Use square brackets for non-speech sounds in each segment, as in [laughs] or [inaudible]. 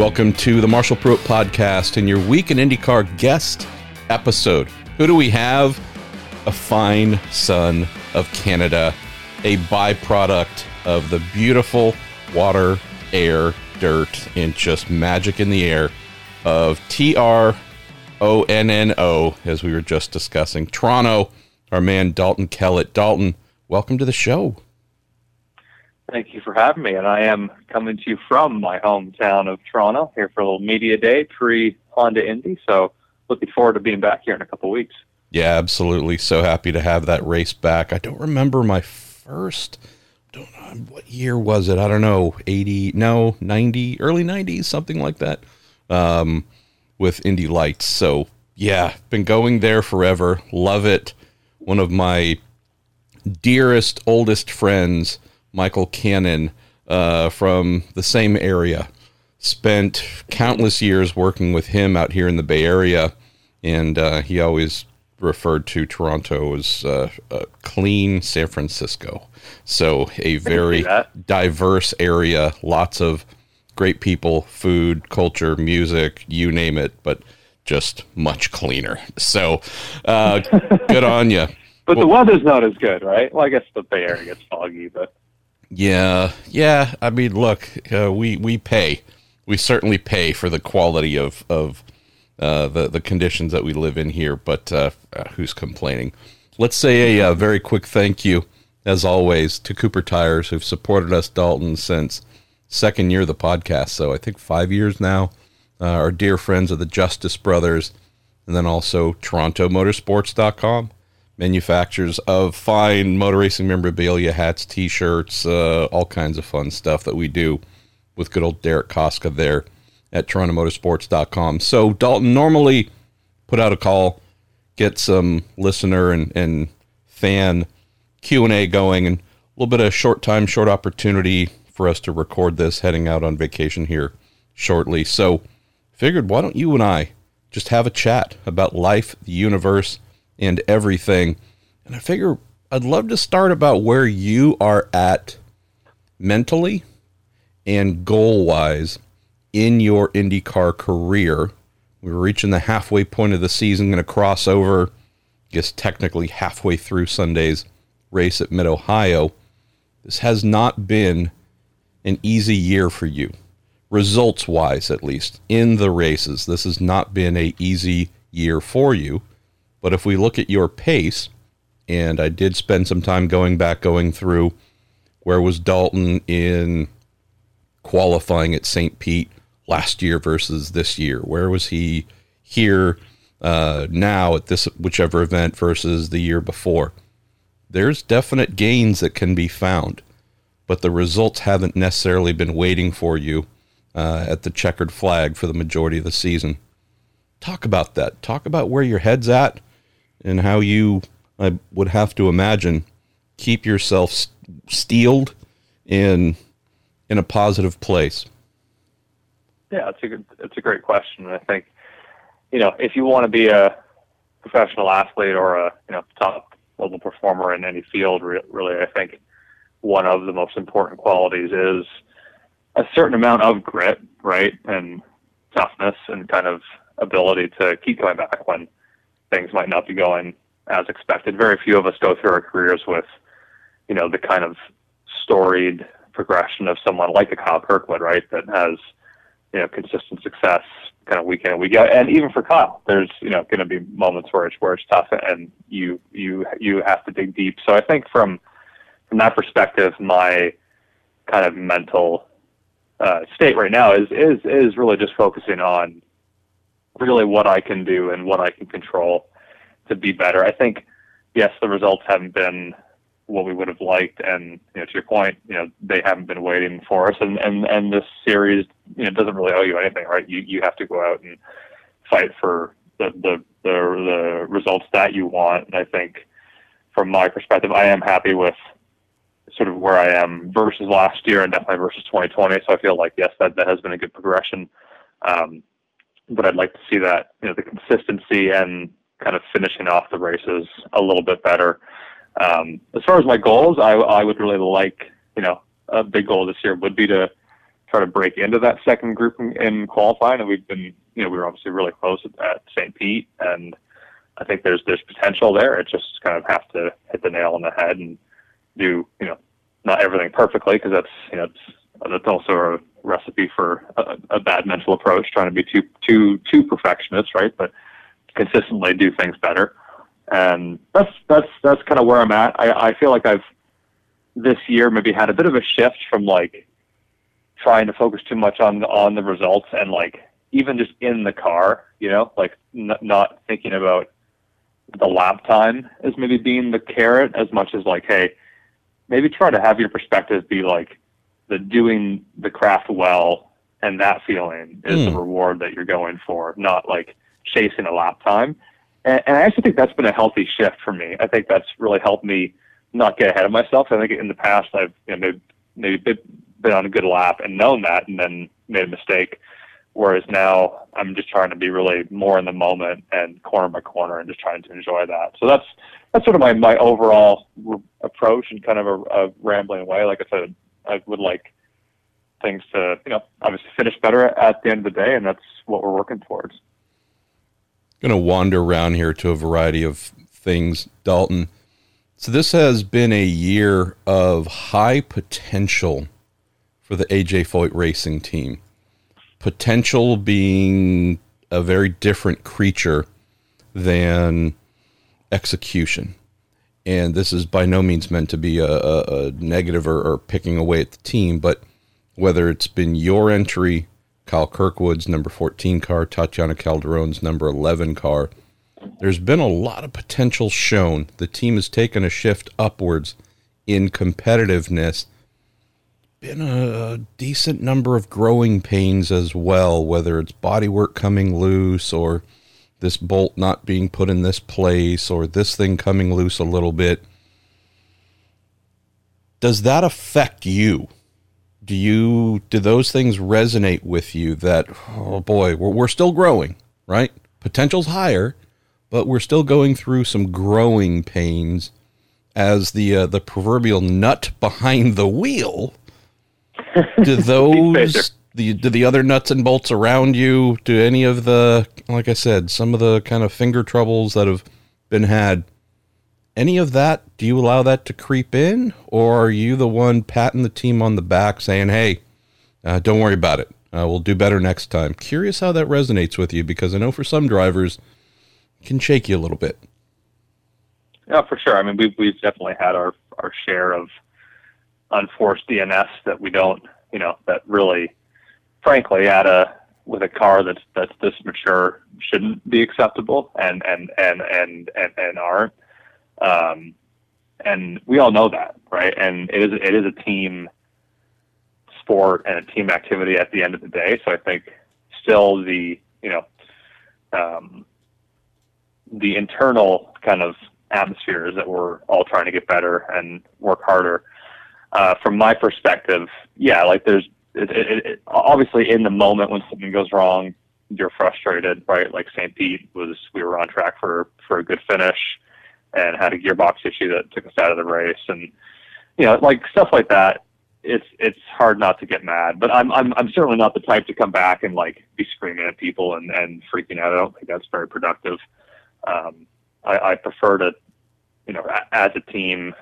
Welcome to the Marshall Pruett podcast and your week in IndyCar guest episode. Who do we have? A fine son of Canada, a byproduct of the beautiful water, air, dirt, and just magic in the air of T R O N N O, as we were just discussing. Toronto, our man Dalton Kellett. Dalton, welcome to the show. Thank you for having me. And I am coming to you from my hometown of Toronto here for a little media day pre Honda Indy. So looking forward to being back here in a couple weeks. Yeah, absolutely. So happy to have that race back. I don't remember my first. Don't know what year was it? I don't know. Eighty? No, ninety? Early nineties, something like that. Um, with Indy Lights. So yeah, been going there forever. Love it. One of my dearest, oldest friends Michael Cannon uh, from the same area. Spent countless years working with him out here in the Bay Area, and uh, he always referred to Toronto as uh, a clean San Francisco. So, a very diverse area, lots of great people, food, culture, music, you name it, but just much cleaner. So, uh, good on you. [laughs] But well, the weather's not as good, right? Well, I guess the Bay Area gets foggy, but yeah, yeah. I mean, look, uh, we we pay, we certainly pay for the quality of of uh, the the conditions that we live in here. But uh, uh who's complaining? Let's say a, a, uh, very quick thank you, as always, to Cooper Tires, who've supported us, Dalton, since second year of the podcast. So I think five years now. Uh, our dear friends of the Justice Brothers, and then also TorontoMotorsports.com manufacturers of fine motor racing memorabilia, hats, T-shirts, uh, all kinds of fun stuff that we do with good old Derek Koska there at TorontoMotorsports.com. So Dalton normally put out a call, get some listener and, and fan Q and A going, and a little bit of short time, short opportunity for us to record this, heading out on vacation here shortly. So figured, why don't you and I just have a chat about life, the universe and everything. And I figure I'd love to start about where you are at mentally and goal wise in your IndyCar career. We're reaching the halfway point of the season, going to cross over, I guess technically halfway through Sunday's race at Mid Ohio. This has not been an easy year for you, results wise at least, in the races. This has not been a easy year for you. But if we look at your pace, and I did spend some time going back, going through where was Dalton in qualifying at St. Pete last year versus this year? Where was he here uh, now at this whichever event versus the year before? There's definite gains that can be found, but the results haven't necessarily been waiting for you uh, at the checkered flag for the majority of the season. Talk about that. Talk about where your head's at and how you, I would have to imagine, keep yourself steeled in in a positive place. Yeah, it's a good, it's a great question. I think, you know, if you want to be a professional athlete or a you know top level performer in any field, really, I think one of the most important qualities is a certain amount of grit, right, and toughness, and kind of ability to keep going back when things might not be going as expected. Very few of us go through our careers with, you know, the kind of storied progression of someone like a Kyle Kirkwood, right, that has, you know, consistent success kind of week in and week out. And even for Kyle, there's, you know, going to be moments where it's where it's tough and you you you have to dig deep. So I think from from that perspective, my kind of mental uh, state right now is is is really just focusing on really what I can do and what I can control to be better. I think, yes, the results haven't been what we would have liked, and you know, to your point, you know, they haven't been waiting for us, and and and this series, you know, doesn't really owe you anything, right? You you have to go out and fight for the the the, the results that you want, and I think, from my perspective, I am happy with sort of where I am versus last year and definitely versus 2020. So I feel like yes, that that has been a good progression. Um, but I'd like to see that you know the consistency and kind of finishing off the races a little bit better. Um, as far as my goals, I, I would really like you know a big goal this year would be to try to break into that second group in, in qualifying, and we've been, you know, we were obviously really close at, at St. Pete, and I think there's there's potential there. It just kind of have to hit the nail on the head and do, you know, not everything perfectly because that's, you know, it's, Uh, that's also a recipe for a, a bad mental approach, trying to be too too too perfectionist, right? But consistently do things better, and that's that's that's kind of where I'm at. I, I feel like I've this year maybe had a bit of a shift from like trying to focus too much on on the results and like even just in the car, you know, like n- not thinking about the lap time as maybe being the carrot as much as like, hey, maybe try to have your perspective be like the doing the craft well and that feeling is mm. the hmm. reward that you're going for, not like chasing a lap time. And, and I actually think that's been a healthy shift for me. I think that's really helped me not get ahead of myself. I think in the past I've you know, maybe, maybe been on a good lap and known that and then made a mistake. Whereas now I'm just trying to be really more in the moment and corner by corner and just trying to enjoy that. So that's that's sort of my my overall re- approach and kind of a, a rambling way. Like I said, I would like things to you know obviously finish better at the end of the day, and that's what we're working towards. Going to wander around here to a variety of things, Dalton. So this has been a year of high potential for the AJ Foyt Racing team. Potential being a very different creature than execution. And this is by no means meant to be a, a, a negative or, or picking away at the team, but whether it's been your entry, Kyle Kirkwood's number 14 car, Tatiana Calderon's number 11 car, there's been a lot of potential shown. The team has taken a shift upwards in competitiveness. Been a, decent number of growing pains as well, whether it's bodywork coming loose or this bolt not being put in this place or this thing coming loose a little bit. Does that affect you? Do you do those things resonate with you that oh boy, we're, we're still growing, right? Potential's higher, but we're still going through some growing pains as the uh, the proverbial nut behind the wheel. [laughs] Do those the do the other nuts and bolts around you? Do any of the like I said, some of the kind of finger troubles that have been had? Any of that? Do you allow that to creep in, or are you the one patting the team on the back, saying, "Hey, uh, don't worry about it. Uh, we'll do better next time." Curious how that resonates with you because I know for some drivers can shake you a little bit. Yeah, for sure. I mean, we've we've definitely had our our share of unforced DNS that we don't, you know, that really, frankly, at a with a car that's that's this mature shouldn't be acceptable and and and and and, and aren't. Um, and we all know that, right? And it is it is a team sport and a team activity at the end of the day. So I think still the you know um, the internal kind of atmosphere is that we're all trying to get better and work harder. Uh, from my perspective, yeah, like there's it, it, it, obviously in the moment when something goes wrong, you're frustrated, right? Like St. Pete was, we were on track for for a good finish, and had a gearbox issue that took us out of the race, and you know, like stuff like that. It's it's hard not to get mad, but I'm I'm I'm certainly not the type to come back and like be screaming at people and and freaking out. I don't think that's very productive um, I, I prefer to, you know, as a team,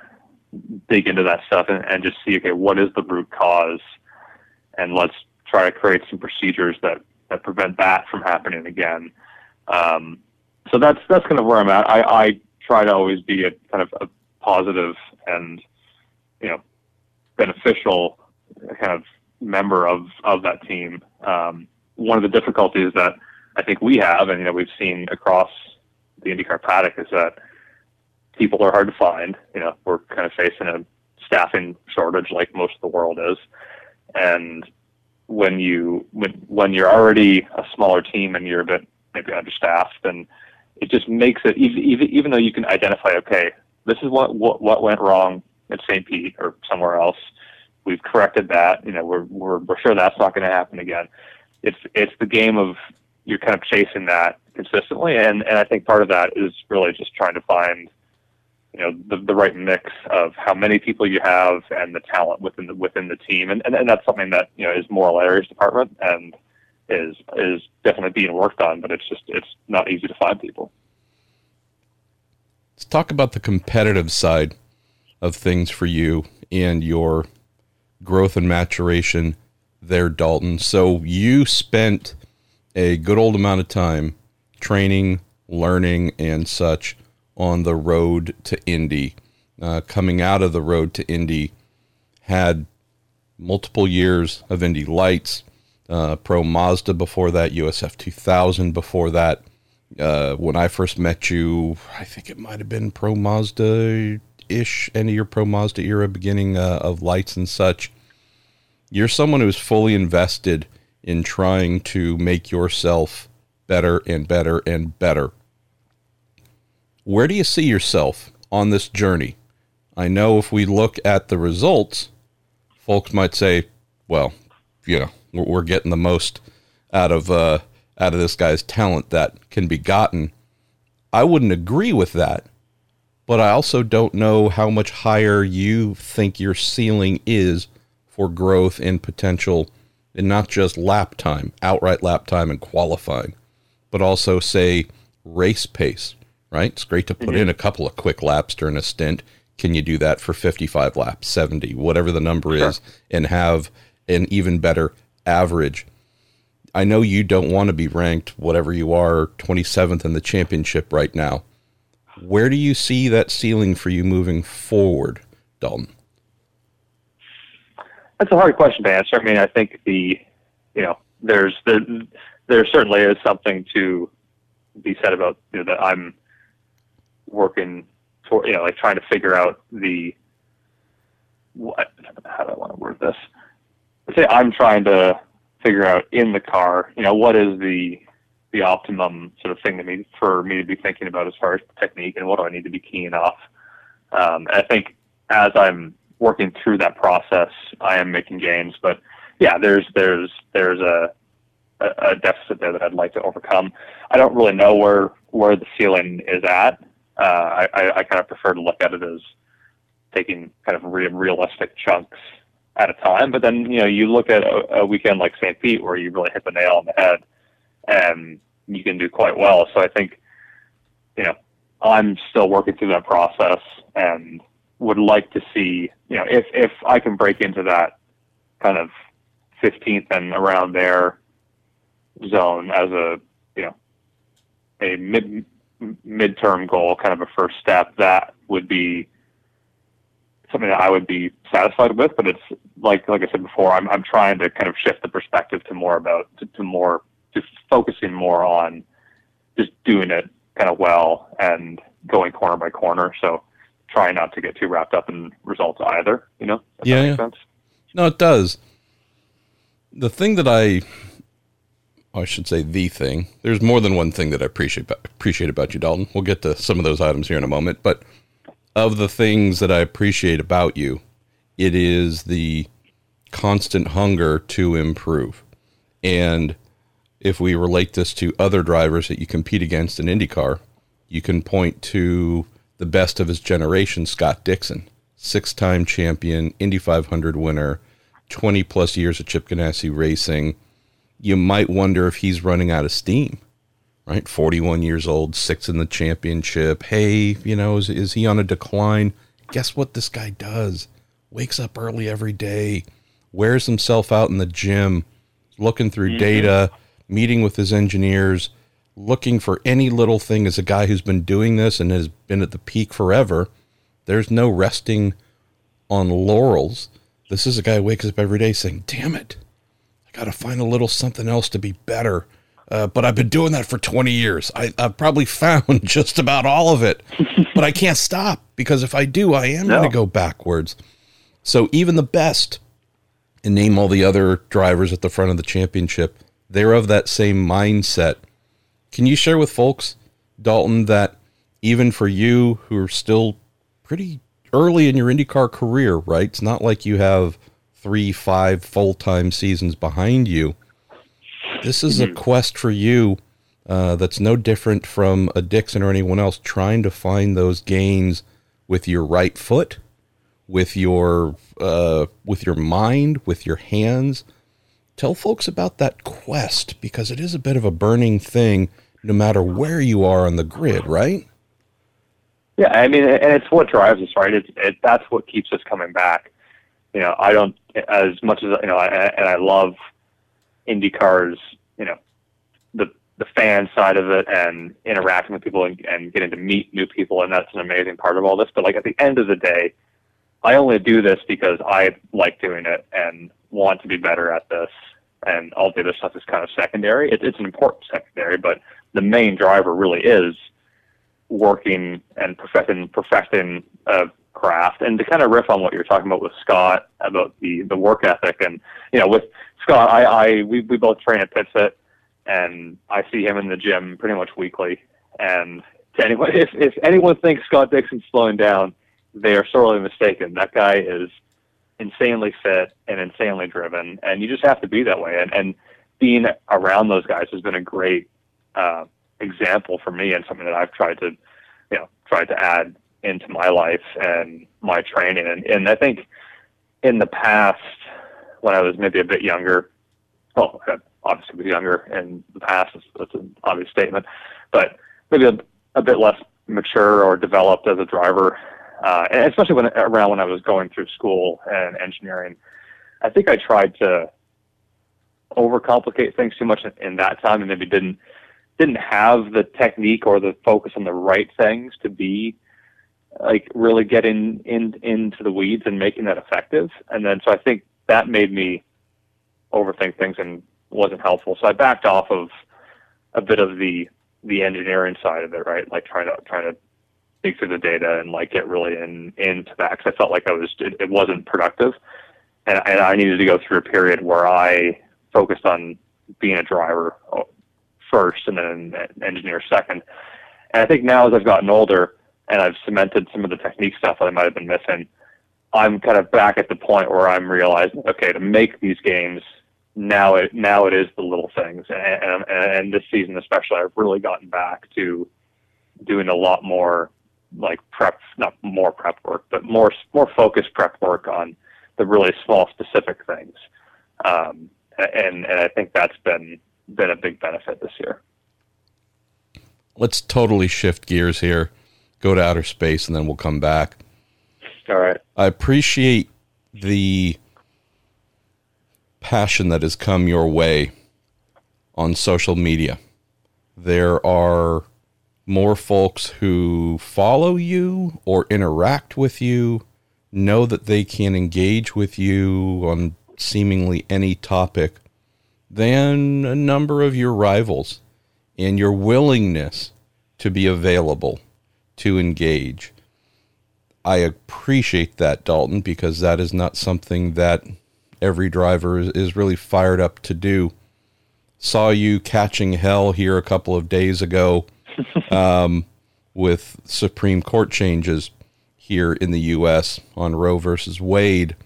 dig into that stuff and, and just see, okay, what is the root cause, and let's try to create some procedures that that prevent that from happening again. Um, so that's that's kind of where I'm at. I, I try to always be a kind of a positive and you know beneficial kind of member of of that team. Um, one of the difficulties that I think we have, and you know, we've seen across the IndyCar paddock is that people are hard to find. You know, we're kind of facing a staffing shortage like most of the world is, and when you when when you're already a smaller team and you're a bit maybe understaffed, then it just makes it even even though you can identify, okay, this is what what, what went wrong at St. Pete or somewhere else. We've corrected that. You know, we're we're we're sure that's not going to happen again. It's it's the game of you're kind of chasing that consistently, and and I think part of that is really just trying to find you know the, the right mix of how many people you have and the talent within the within the team, and, and, and that's something that you know is more Larry's department and is is definitely being worked on, but it's just it's not easy to find people. Let's talk about the competitive side of things for you and your growth and maturation there, Dalton. So you spent a good old amount of time training, learning, and such on the road to Indy. Uh, coming out of the road to Indy, had multiple years of Indy Lights, uh, Pro Mazda before that, USF 2000 before that. Uh, when I first met you, I think it might have been Pro Mazda ish, end of your Pro Mazda era, beginning uh, of lights and such. You're someone who's fully invested in trying to make yourself better and better and better. Where do you see yourself on this journey? I know if we look at the results, folks might say, well, you know, we're getting the most out of uh, out of this guy's talent that can be gotten. I wouldn't agree with that but I also don't know how much higher you think your ceiling is for growth and potential in not just lap time, outright lap time and qualifying, but also say race pace, right? It's great to put mm-hmm. in a couple of quick laps during a stint. Can you do that for 55 laps, 70, whatever the number sure. is, and have an even better average? I know you don't want to be ranked, whatever you are, 27th in the championship right now. Where do you see that ceiling for you moving forward, Dalton? That's a hard question to answer. I mean, I think the, you know, there's there, there certainly is something to be said about you know, that I'm working for, you know, like trying to figure out the what how do I want to word this? Let's say I'm trying to figure out in the car, you know, what is the the optimum sort of thing to me for me to be thinking about as far as technique and what do I need to be keying off. Um, I think as I'm working through that process, I am making gains. But yeah, there's there's there's a a deficit there that I'd like to overcome. I don't really know where where the ceiling is at. Uh, I, I kind of prefer to look at it as taking kind of re- realistic chunks at a time. But then you know you look at a, a weekend like St. Pete where you really hit the nail on the head and you can do quite well. So I think, you know, I'm still working through that process and would like to see, you know, if if I can break into that kind of 15th and around there zone as a, you know, a mid midterm goal, kind of a first step, that would be something that I would be satisfied with. But it's like like I said before, I'm I'm trying to kind of shift the perspective to more about to, to more just focusing more on just doing it kind of well and going corner by corner. So trying not to get too wrapped up in results either, you know? yeah. yeah. No, it does. The thing that I, I should say the thing, there's more than one thing that I appreciate, appreciate about you, Dalton. We'll get to some of those items here in a moment, but of the things that I appreciate about you, it is the constant hunger to improve. And if we relate this to other drivers that you compete against in IndyCar, you can point to the best of his generation, Scott Dixon, six time champion, Indy 500 winner, 20 plus years of Chip Ganassi racing. You might wonder if he's running out of steam, right? 41 years old, six in the championship. Hey, you know, is, is he on a decline? Guess what this guy does? Wakes up early every day, wears himself out in the gym, looking through mm-hmm. data meeting with his engineers, looking for any little thing as a guy who's been doing this and has been at the peak forever. There's no resting on laurels. This is a guy who wakes up every day saying, damn it, got to find a little something else to be better. Uh, but I've been doing that for 20 years. I, have probably [laughs] found just about all of it, but I can't stop because if I do, I am no. going to go backwards. So even the best, and name all the other drivers at the front of the championship, they're of that same mindset. Can you share with folks, Dalton, that even for you who are still pretty early in your IndyCar career, right? It's not like you have three, five full time seasons behind you. This is a mm-hmm. quest for you uh, that's no different from a Dixon or anyone else trying to find those gains with your right foot, with your uh, with your mind, with your hands. Tell folks about that quest because it is a bit of a burning thing, no matter where you are on the grid, right? Yeah, I mean, and it's what drives us, right? It's it, that's what keeps us coming back. You know, I don't as much as you know, I, and I love IndyCars. You know, the the fan side of it and interacting with people and, and getting to meet new people, and that's an amazing part of all this. But like at the end of the day, I only do this because I like doing it and want to be better at this. And all the other stuff is kind of secondary. It, it's an important secondary, but the main driver really is working and perfecting perfecting a craft. And to kind of riff on what you're talking about with Scott about the the work ethic, and you know, with Scott, I, I we we both train at Pitfit, and I see him in the gym pretty much weekly. And to anyone, [laughs] if if anyone thinks Scott Dixon's slowing down, they are sorely mistaken. That guy is insanely fit and insanely driven, and you just have to be that way. And and being around those guys has been a great uh, example for me and something that I've tried to, you know, tried to add into my life and my training. And, and I think in the past, when I was maybe a bit younger, well, obviously was younger in the past, that's an obvious statement, but maybe a, a bit less mature or developed as a driver, uh, and especially when around when I was going through school and engineering, I think I tried to overcomplicate things too much in, in that time, and maybe didn't didn't have the technique or the focus on the right things to be like really getting in into the weeds and making that effective. And then so I think that made me overthink things and wasn't helpful. So I backed off of a bit of the the engineering side of it, right? Like trying to trying to dig through the data and like get really in into that because I felt like I was it, it wasn't productive, and, and I needed to go through a period where I focused on being a driver oh, first and then engineer second. And I think now as I've gotten older and I've cemented some of the technique stuff that I might have been missing, I'm kind of back at the point where I'm realizing, okay, to make these games now, it now it is the little things, and, and, and this season especially, I've really gotten back to doing a lot more like prep, not more prep work, but more more focused prep work on the really small specific things. Um, and and I think that's been been a big benefit this year. Let's totally shift gears here, go to outer space, and then we'll come back. All right. I appreciate the passion that has come your way on social media. There are more folks who follow you or interact with you, know that they can engage with you on seemingly any topic than a number of your rivals and your willingness to be available to engage. I appreciate that, Dalton, because that is not something that every driver is, really fired up to do. Saw you catching hell here a couple of days ago [laughs] um, with Supreme Court changes here in the U.S. on Roe versus Wade.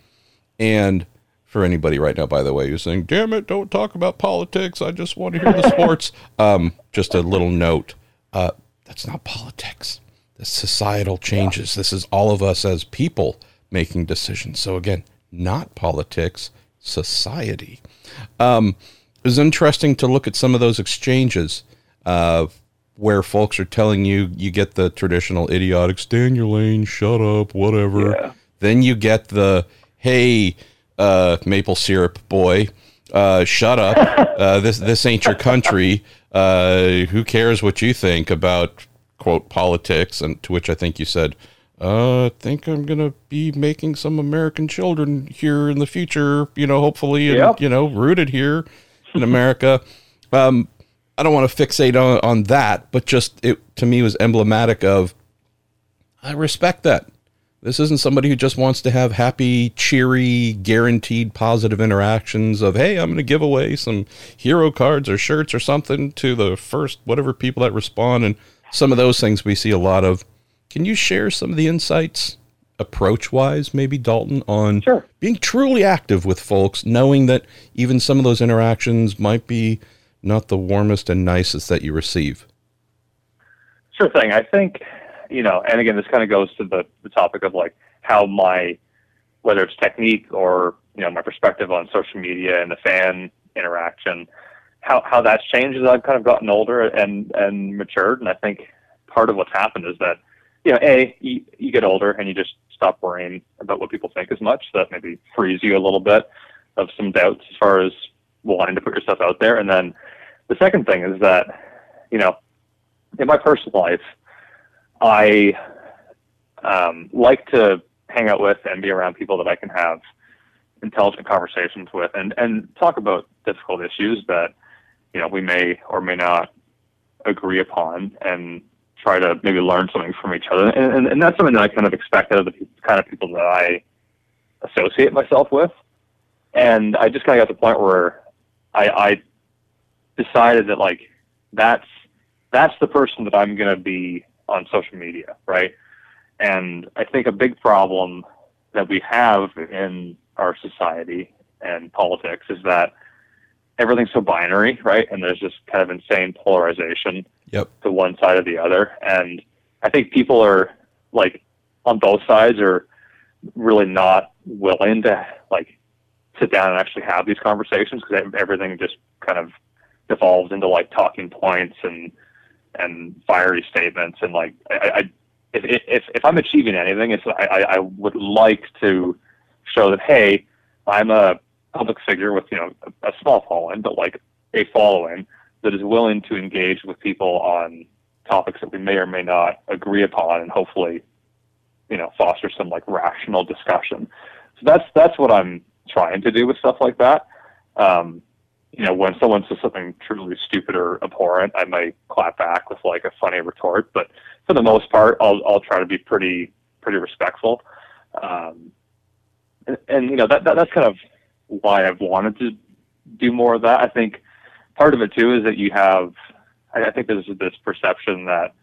And for anybody right now, by the way, who's saying, damn it, don't talk about politics. I just want to hear the [laughs] sports. Um, just a little note. Uh, that's not politics. That's societal changes. Yeah. This is all of us as people making decisions. So again, not politics, society. Um, it was interesting to look at some of those exchanges uh, where folks are telling you you get the traditional idiotic stay in your lane, shut up, whatever. Yeah. Then you get the hey, uh, maple syrup boy, uh, shut up. [laughs] Uh, this this ain't your country. Uh, who cares what you think about quote politics? And to which I think you said, uh, I think I'm gonna be making some American children here in the future. You know, hopefully, and yep. you know, rooted here in America. [laughs] Um, I don't want to fixate on, on that, but just it to me was emblematic of I respect that. This isn't somebody who just wants to have happy, cheery, guaranteed positive interactions of, hey, I'm going to give away some hero cards or shirts or something to the first whatever people that respond. And some of those things we see a lot of. Can you share some of the insights, approach wise, maybe, Dalton, on sure. being truly active with folks, knowing that even some of those interactions might be not the warmest and nicest that you receive? Sure thing. I think you know, and again, this kind of goes to the, the topic of like how my, whether it's technique or, you know, my perspective on social media and the fan interaction, how, how that's changed as I've kind of gotten older and, and matured. And I think part of what's happened is that, you know, A, you, you get older and you just stop worrying about what people think as much. So that maybe frees you a little bit of some doubts as far as wanting to put yourself out there. And then the second thing is that, you know, in my personal life, I um, like to hang out with and be around people that I can have intelligent conversations with and, and talk about difficult issues that, you know, we may or may not agree upon and try to maybe learn something from each other. And, and, and that's something that I kind of expect out of the kind of people that I associate myself with. And I just kind of got to the point where I, I decided that like that's that's the person that I'm going to be on social media, right? And I think a big problem that we have in our society and politics is that everything's so binary, right? And there's just kind of insane polarization yep. to one side or the other. And I think people are like on both sides are really not willing to like sit down and actually have these conversations because everything just kind of devolves into like talking points and and fiery statements and like I, I if, if if I'm achieving anything, it's I, I would like to show that hey, I'm a public figure with you know a, small following, but like a following that is willing to engage with people on topics that we may or may not agree upon, and hopefully, you know, foster some like rational discussion. So that's that's what I'm trying to do with stuff like that. Um, you know, when someone says something truly stupid or abhorrent, I might clap back with like a funny retort. But for the most part, I'll I'll try to be pretty pretty respectful. Um, and, and you know that, that that's kind of why I've wanted to do more of that. I think part of it too is that you have. I, think there's this perception that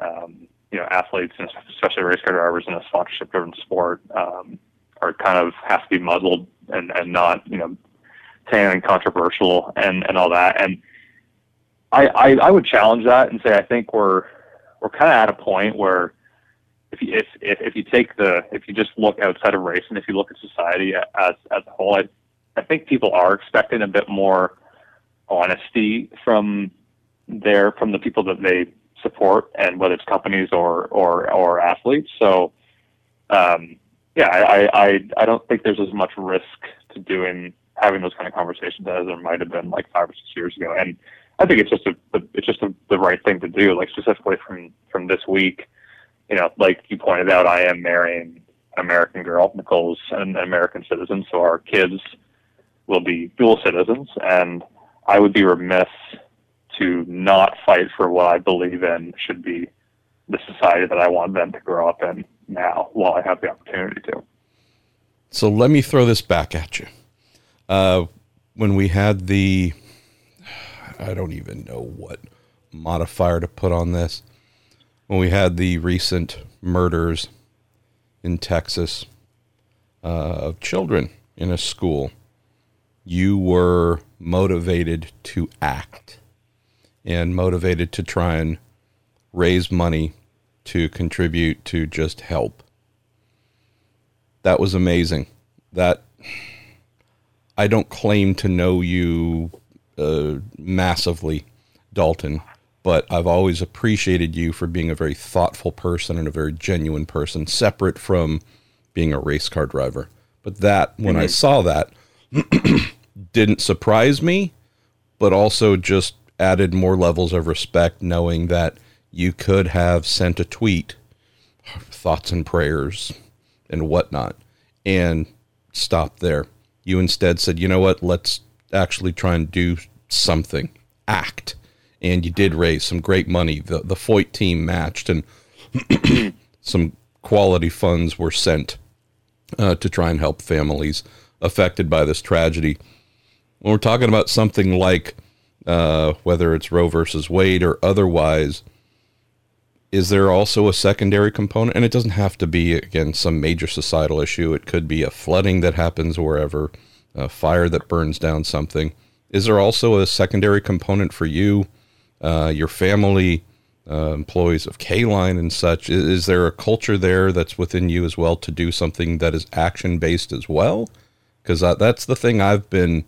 um, you know athletes, and especially race car drivers in a sponsorship-driven sport, um, are kind of have to be muzzled and and not you know tan and controversial and, and all that. And I, I, I would challenge that and say I think we're we're kind of at a point where if you, if, if if you take the if you just look outside of race and if you look at society as as a whole, I, I think people are expecting a bit more honesty from their from the people that they support and whether it's companies or or or athletes. So um, yeah, I, I I don't think there's as much risk to doing having those kind of conversations as there might have been like five or six years ago. And I think it's just a, it's just a, the right thing to do. Like specifically from from this week, you know, like you pointed out, I am marrying an American girl. Nicole's an American citizen, so our kids will be dual citizens, and I would be remiss to not fight for what I believe in should be the society that I want them to grow up in now while I have the opportunity to. So let me throw this back at you. Uh, when we had the, I don't even know what modifier to put on this. When we had the recent murders in Texas uh, of children in a school, you were motivated to act and motivated to try and raise money to contribute to just help. That was amazing. That I don't claim to know you uh, massively, Dalton, but I've always appreciated you for being a very thoughtful person and a very genuine person, separate from being a race car driver. But that, when mm-hmm. I saw that, [clears throat] didn't surprise me, but also just added more levels of respect, knowing that you could have sent a tweet, thoughts and prayers, and whatnot, and stopped there you instead said, you know what, let's actually try and do something, act. And you did raise some great money. The, the Foyt team matched, and [clears throat] some quality funds were sent uh, to try and help families affected by this tragedy. When we're talking about something like uh, whether it's Roe versus Wade or otherwise, is there also a secondary component? And it doesn't have to be, again, some major societal issue. It could be a flooding that happens wherever, a fire that burns down something. Is there also a secondary component for you, uh, your family, uh, employees of K Line and such. Is, is, there a culture there that's within you as well to do something that is action based as well? Because that's the thing I've been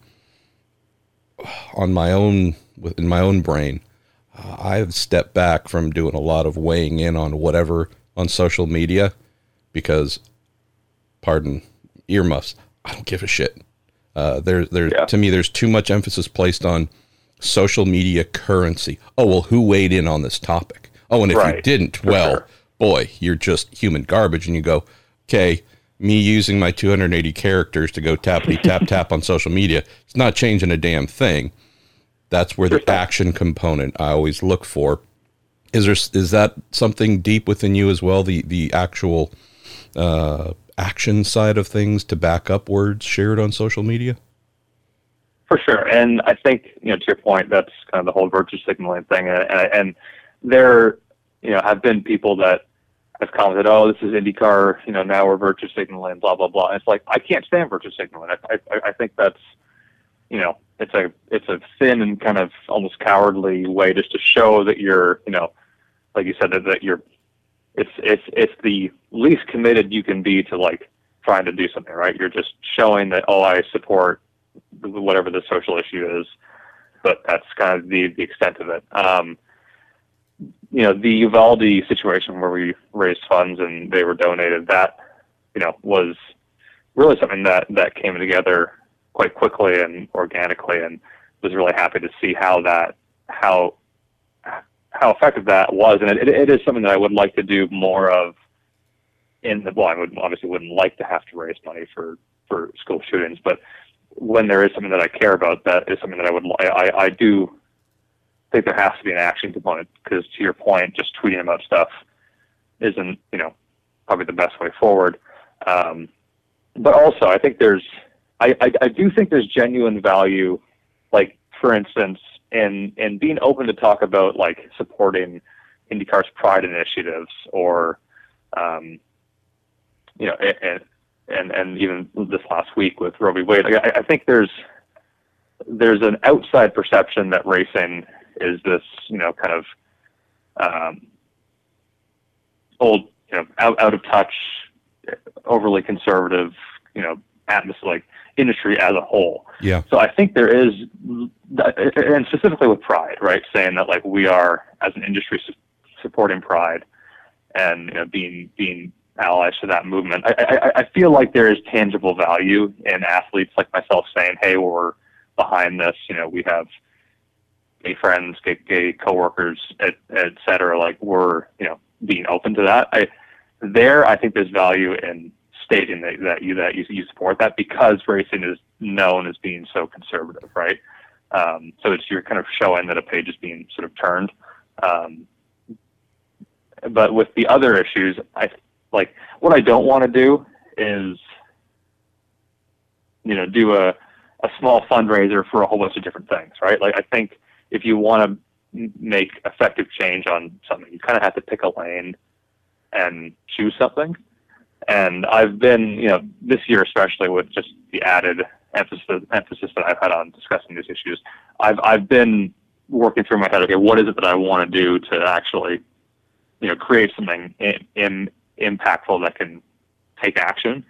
on my own in my own brain. Uh, I've stepped back from doing a lot of weighing in on whatever on social media because, pardon, earmuffs. I don't give a shit. Uh, there, there. Yeah. To me, there's too much emphasis placed on social media currency. Oh, well, who weighed in on this topic? Oh, and if right. you didn't, well, sure. boy, you're just human garbage. And you go, okay, me using my 280 characters to go tappity tap tap on social media, it's not changing a damn thing. That's where the action component I always look for. Is there is that something deep within you as well? The the actual uh, action side of things to back up words shared on social media. For sure, and I think you know to your point, that's kind of the whole virtue signaling thing, and, and there, you know, have been people that have commented, "Oh, this is IndyCar, you know, now we're virtue signaling, blah blah blah." And it's like I can't stand virtue signaling. I, I I think that's, you know, it's a it's a thin and kind of almost cowardly way just to show that you're, you know, like you said that, that you're, it's it's it's the least committed you can be to like trying to do something, right? You're just showing that oh, I support whatever the social issue is. But that's kind of the, the extent of it. Um, you know, the Uvalde situation where we raised funds and they were donated, that, you know, was really something that, that came together quite quickly and organically and was really happy to see how that, how, how effective that was. And it, it is something that I would like to do more of in the, well, I would obviously wouldn't like to have to raise money for, for school shootings, but when there is something that I care about, that is something that I would I, I do think there has to be an action component because to your point, just tweeting about stuff isn't you know probably the best way forward. Um, but also, I think there's I, I, I do think there's genuine value, like for instance, in in being open to talk about like supporting IndyCar's Pride initiatives or um, you know, and, and and even this last week with Roe v. Wade, I, I think there's there's an outside perception that racing is this you know kind of um, old you know out out of touch, overly conservative you know atmosphere like industry as a whole. Yeah. So I think there is, and specifically with Pride, right, saying that like we are as an industry su- supporting Pride and you know, being being allies to that movement. I, I, I feel like there is tangible value in athletes like myself saying, "Hey, we're behind this. You know, we have gay friends, gay, gay coworkers, et, et cetera. Like we're, you know, being open to that. I there, I think there's value in stating that, that you that you, you support that because racing is known as being so conservative, right? Um, so it's you're kind of showing that a page is being sort of turned. Um, but with the other issues, I like what I don't want to do is, you know, do a, a small fundraiser for a whole bunch of different things, right? Like I think if you want to make effective change on something, you kind of have to pick a lane and choose something. And I've been, you know, this year especially with just the added emphasis emphasis that I've had on discussing these issues, I've I've been working through my head. Okay, what is it that I want to do to actually, you know, create something in, in impactful that can take action.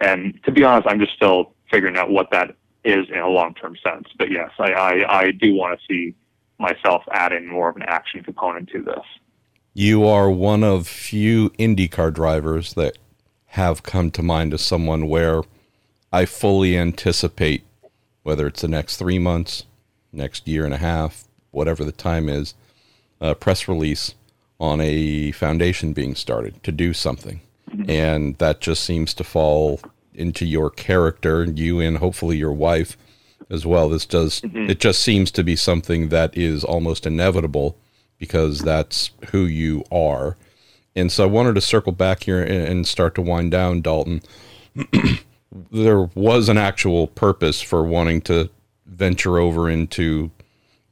And to be honest, I'm just still figuring out what that is in a long term sense. But yes, I, I, I do want to see myself adding more of an action component to this. You are one of few IndyCar drivers that have come to mind as someone where I fully anticipate, whether it's the next three months, next year and a half, whatever the time is, a press release on a foundation being started to do something. Mm-hmm. And that just seems to fall into your character, you and hopefully your wife as well. This does, mm-hmm. it just seems to be something that is almost inevitable because that's who you are. And so I wanted to circle back here and start to wind down, Dalton. [clears throat] there was an actual purpose for wanting to venture over into,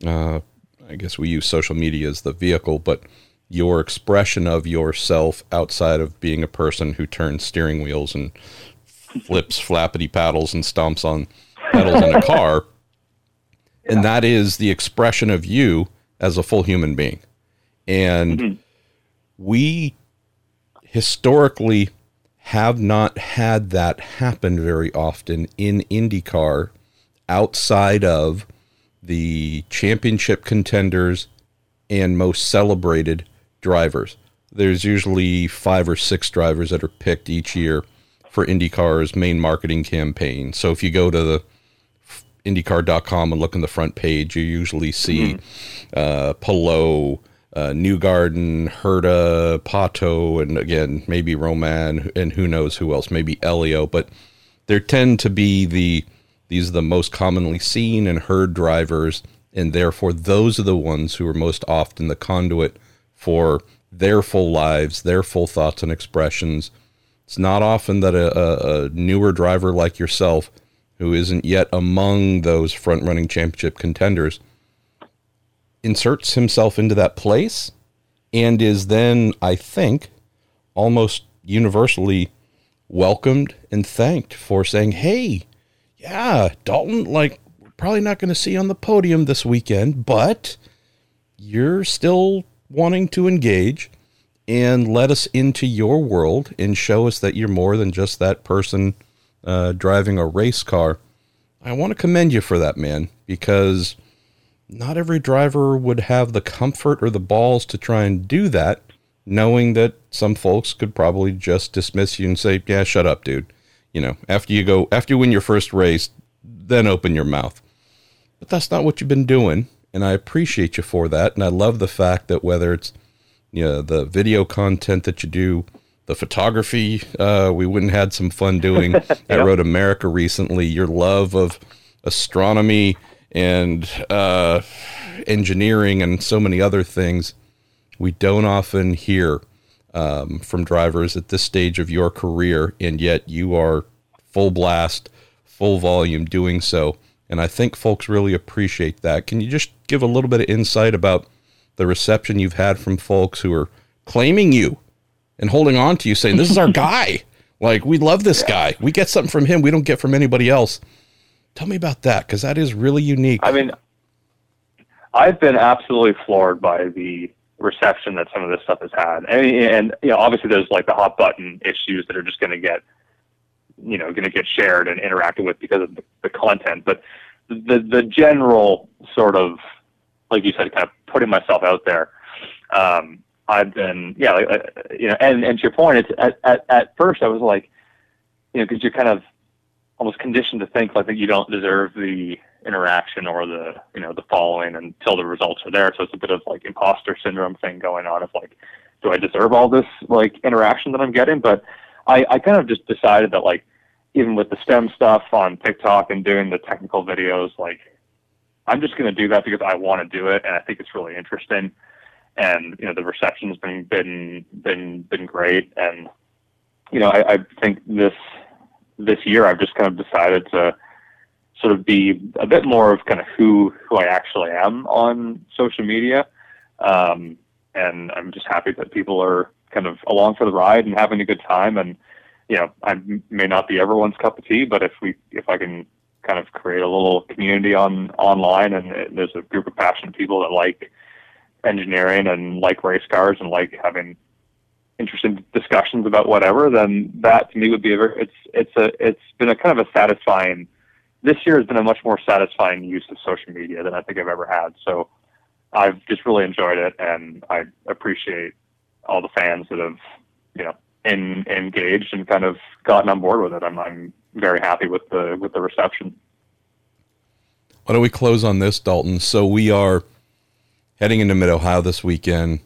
uh, I guess we use social media as the vehicle, but your expression of yourself outside of being a person who turns steering wheels and flips flappity paddles and stomps on pedals in a car. [laughs] Yeah. And that is the expression of you as a full human being. And mm-hmm. we historically have not had that happen very often in IndyCar outside of the championship contenders and most celebrated drivers. There's usually five or six drivers that are picked each year for IndyCar's main marketing campaign. So if you go to the IndyCar.com and look on the front page, you usually see mm-hmm. uh, uh, Newgarden, Herta, Pato, and again maybe Romain, and who knows who else, maybe Elio. But there tend to be the these are the most commonly seen and heard drivers, and therefore those are the ones who are most often the conduit for their full lives, their full thoughts and expressions. It's not often that a, a, newer driver like yourself, who isn't yet among those front running championship contenders, inserts himself into that place and is then, I think, almost universally welcomed and thanked for saying, Hey, yeah, Dalton, like, we're probably not going to see on the podium this weekend, but you're still wanting to engage and let us into your world and show us that you're more than just that person uh, driving a race car. I want to commend you for that, man, because not every driver would have the comfort or the balls to try and do that, knowing that some folks could probably just dismiss you and say, "Yeah, shut up, dude." You know, after you go, after you win your first race, then open your mouth. But that's not what you've been doing, and I appreciate you for that. And I love the fact that whether it's you know the video content that you do, the photography uh, we wouldn't had some fun doing [laughs] yep. at Road America recently, your love of astronomy and uh, engineering and so many other things we don't often hear um, from drivers at this stage of your career, and yet you are full blast, full volume doing so. And I think folks really appreciate that. Can you just give a little bit of insight about the reception you've had from folks who are claiming you and holding on to you, saying, This is our [laughs] guy? Like, we love this guy. We get something from him we don't get from anybody else. Tell me about that because that is really unique. I mean, I've been absolutely floored by the reception that some of this stuff has had, and, and you know, obviously there's like the hot button issues that are just going to get, you know, going to get shared and interacted with because of the, the content, but the the general sort of, like you said, kind of putting myself out there. Um, I've been, yeah, like, uh, you know, and, and to your point, it's at, at, at first I was like, you know, because you're kind of almost conditioned to think like that you don't deserve the interaction or the you know the following until the results are there. So it's a bit of like imposter syndrome thing going on of like, do I deserve all this like interaction that I'm getting? But I, I kind of just decided that like even with the STEM stuff on TikTok and doing the technical videos, like I'm just going to do that because I want to do it and I think it's really interesting. And you know the reception's been been been been great, and you know I, I think this this year I've just kind of decided to sort of be a bit more of kind of who who I actually am on social media. Um, and I'm just happy that people are kind of along for the ride and having a good time. And you know, I may not be everyone's cup of tea, but if we if I can kind of create a little community on online and there's a group of passionate people that like engineering and like race cars and like having interesting discussions about whatever, then that to me would be a very, it's it's a it's been a kind of a satisfying. This year has been a much more satisfying use of social media than I think I've ever had. So I've just really enjoyed it, and I appreciate all the fans that have you know in, engaged and kind of gotten on board with it. I'm I'm very happy with the with the reception. Why don't we close on this, Dalton? So we are heading into Mid Ohio this weekend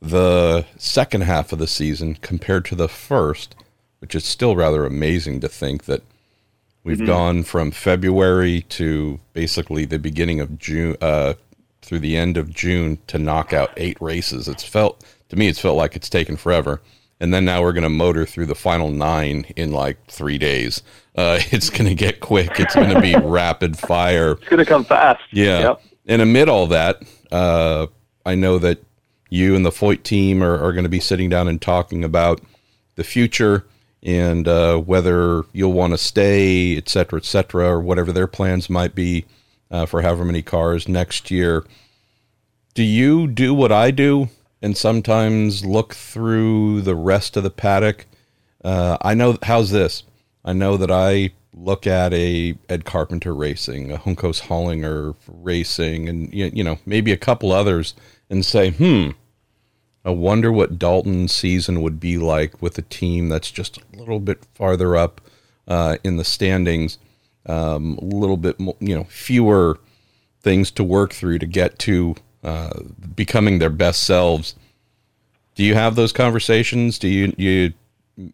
the second half of the season compared to the first, which is still rather amazing to think that we've mm-hmm. gone from February to basically the beginning of June, uh, through the end of June to knock out eight races. It's felt to me, it's felt like it's taken forever. And then now we're going to motor through the final nine in like three days. Uh, [laughs] it's going to get quick. It's going to be [laughs] rapid fire. It's going to come fast. Yeah. Yep. And amid all that, uh, I know that you and the Foyt team are, are going to be sitting down and talking about the future and uh, whether you'll want to stay, et cetera, et cetera, or whatever their plans might be uh, for however many cars next year. Do you do what I do and sometimes look through the rest of the paddock. Uh, I know how's this. I know that I look at a Ed Carpenter racing, a Juncos Hollinger racing, and you know maybe a couple others, and say, hmm, I wonder what Dalton's season would be like with a team that's just a little bit farther up uh, in the standings, um, a little bit more, you know fewer things to work through to get to uh, becoming their best selves. Do you have those conversations? Do you you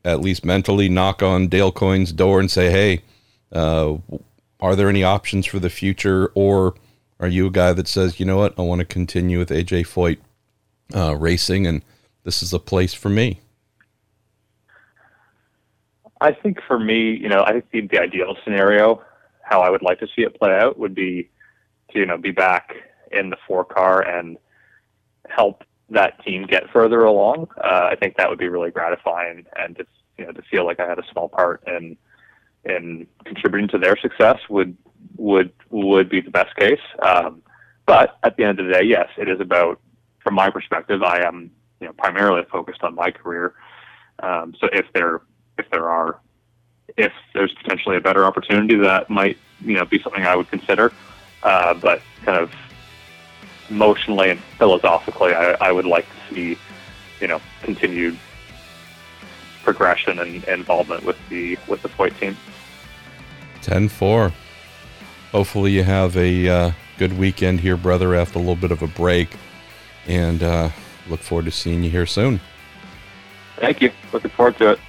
at least mentally knock on Dale Coyne's door and say, "Hey, uh, are there any options for the future?" Or are you a guy that says, "You know what? I want to continue with AJ Foyt uh, racing, and this is a place for me." I think for me, you know, I think the ideal scenario, how I would like to see it play out, would be to you know be back in the four car and help that team get further along. Uh, I think that would be really gratifying, and to you know to feel like I had a small part in in contributing to their success would would would be the best case. Um, but at the end of the day, yes, it is about. From my perspective, I am you know primarily focused on my career. Um, so if there if there are if there's potentially a better opportunity that might you know be something I would consider. Uh, but kind of emotionally and philosophically, I, I would like to see, you know, continued progression and, involvement with the with the Foyt team. 10-4. Hopefully you have a uh, good weekend here, brother, after a little bit of a break. And uh, look forward to seeing you here soon. Thank you. Looking forward to it.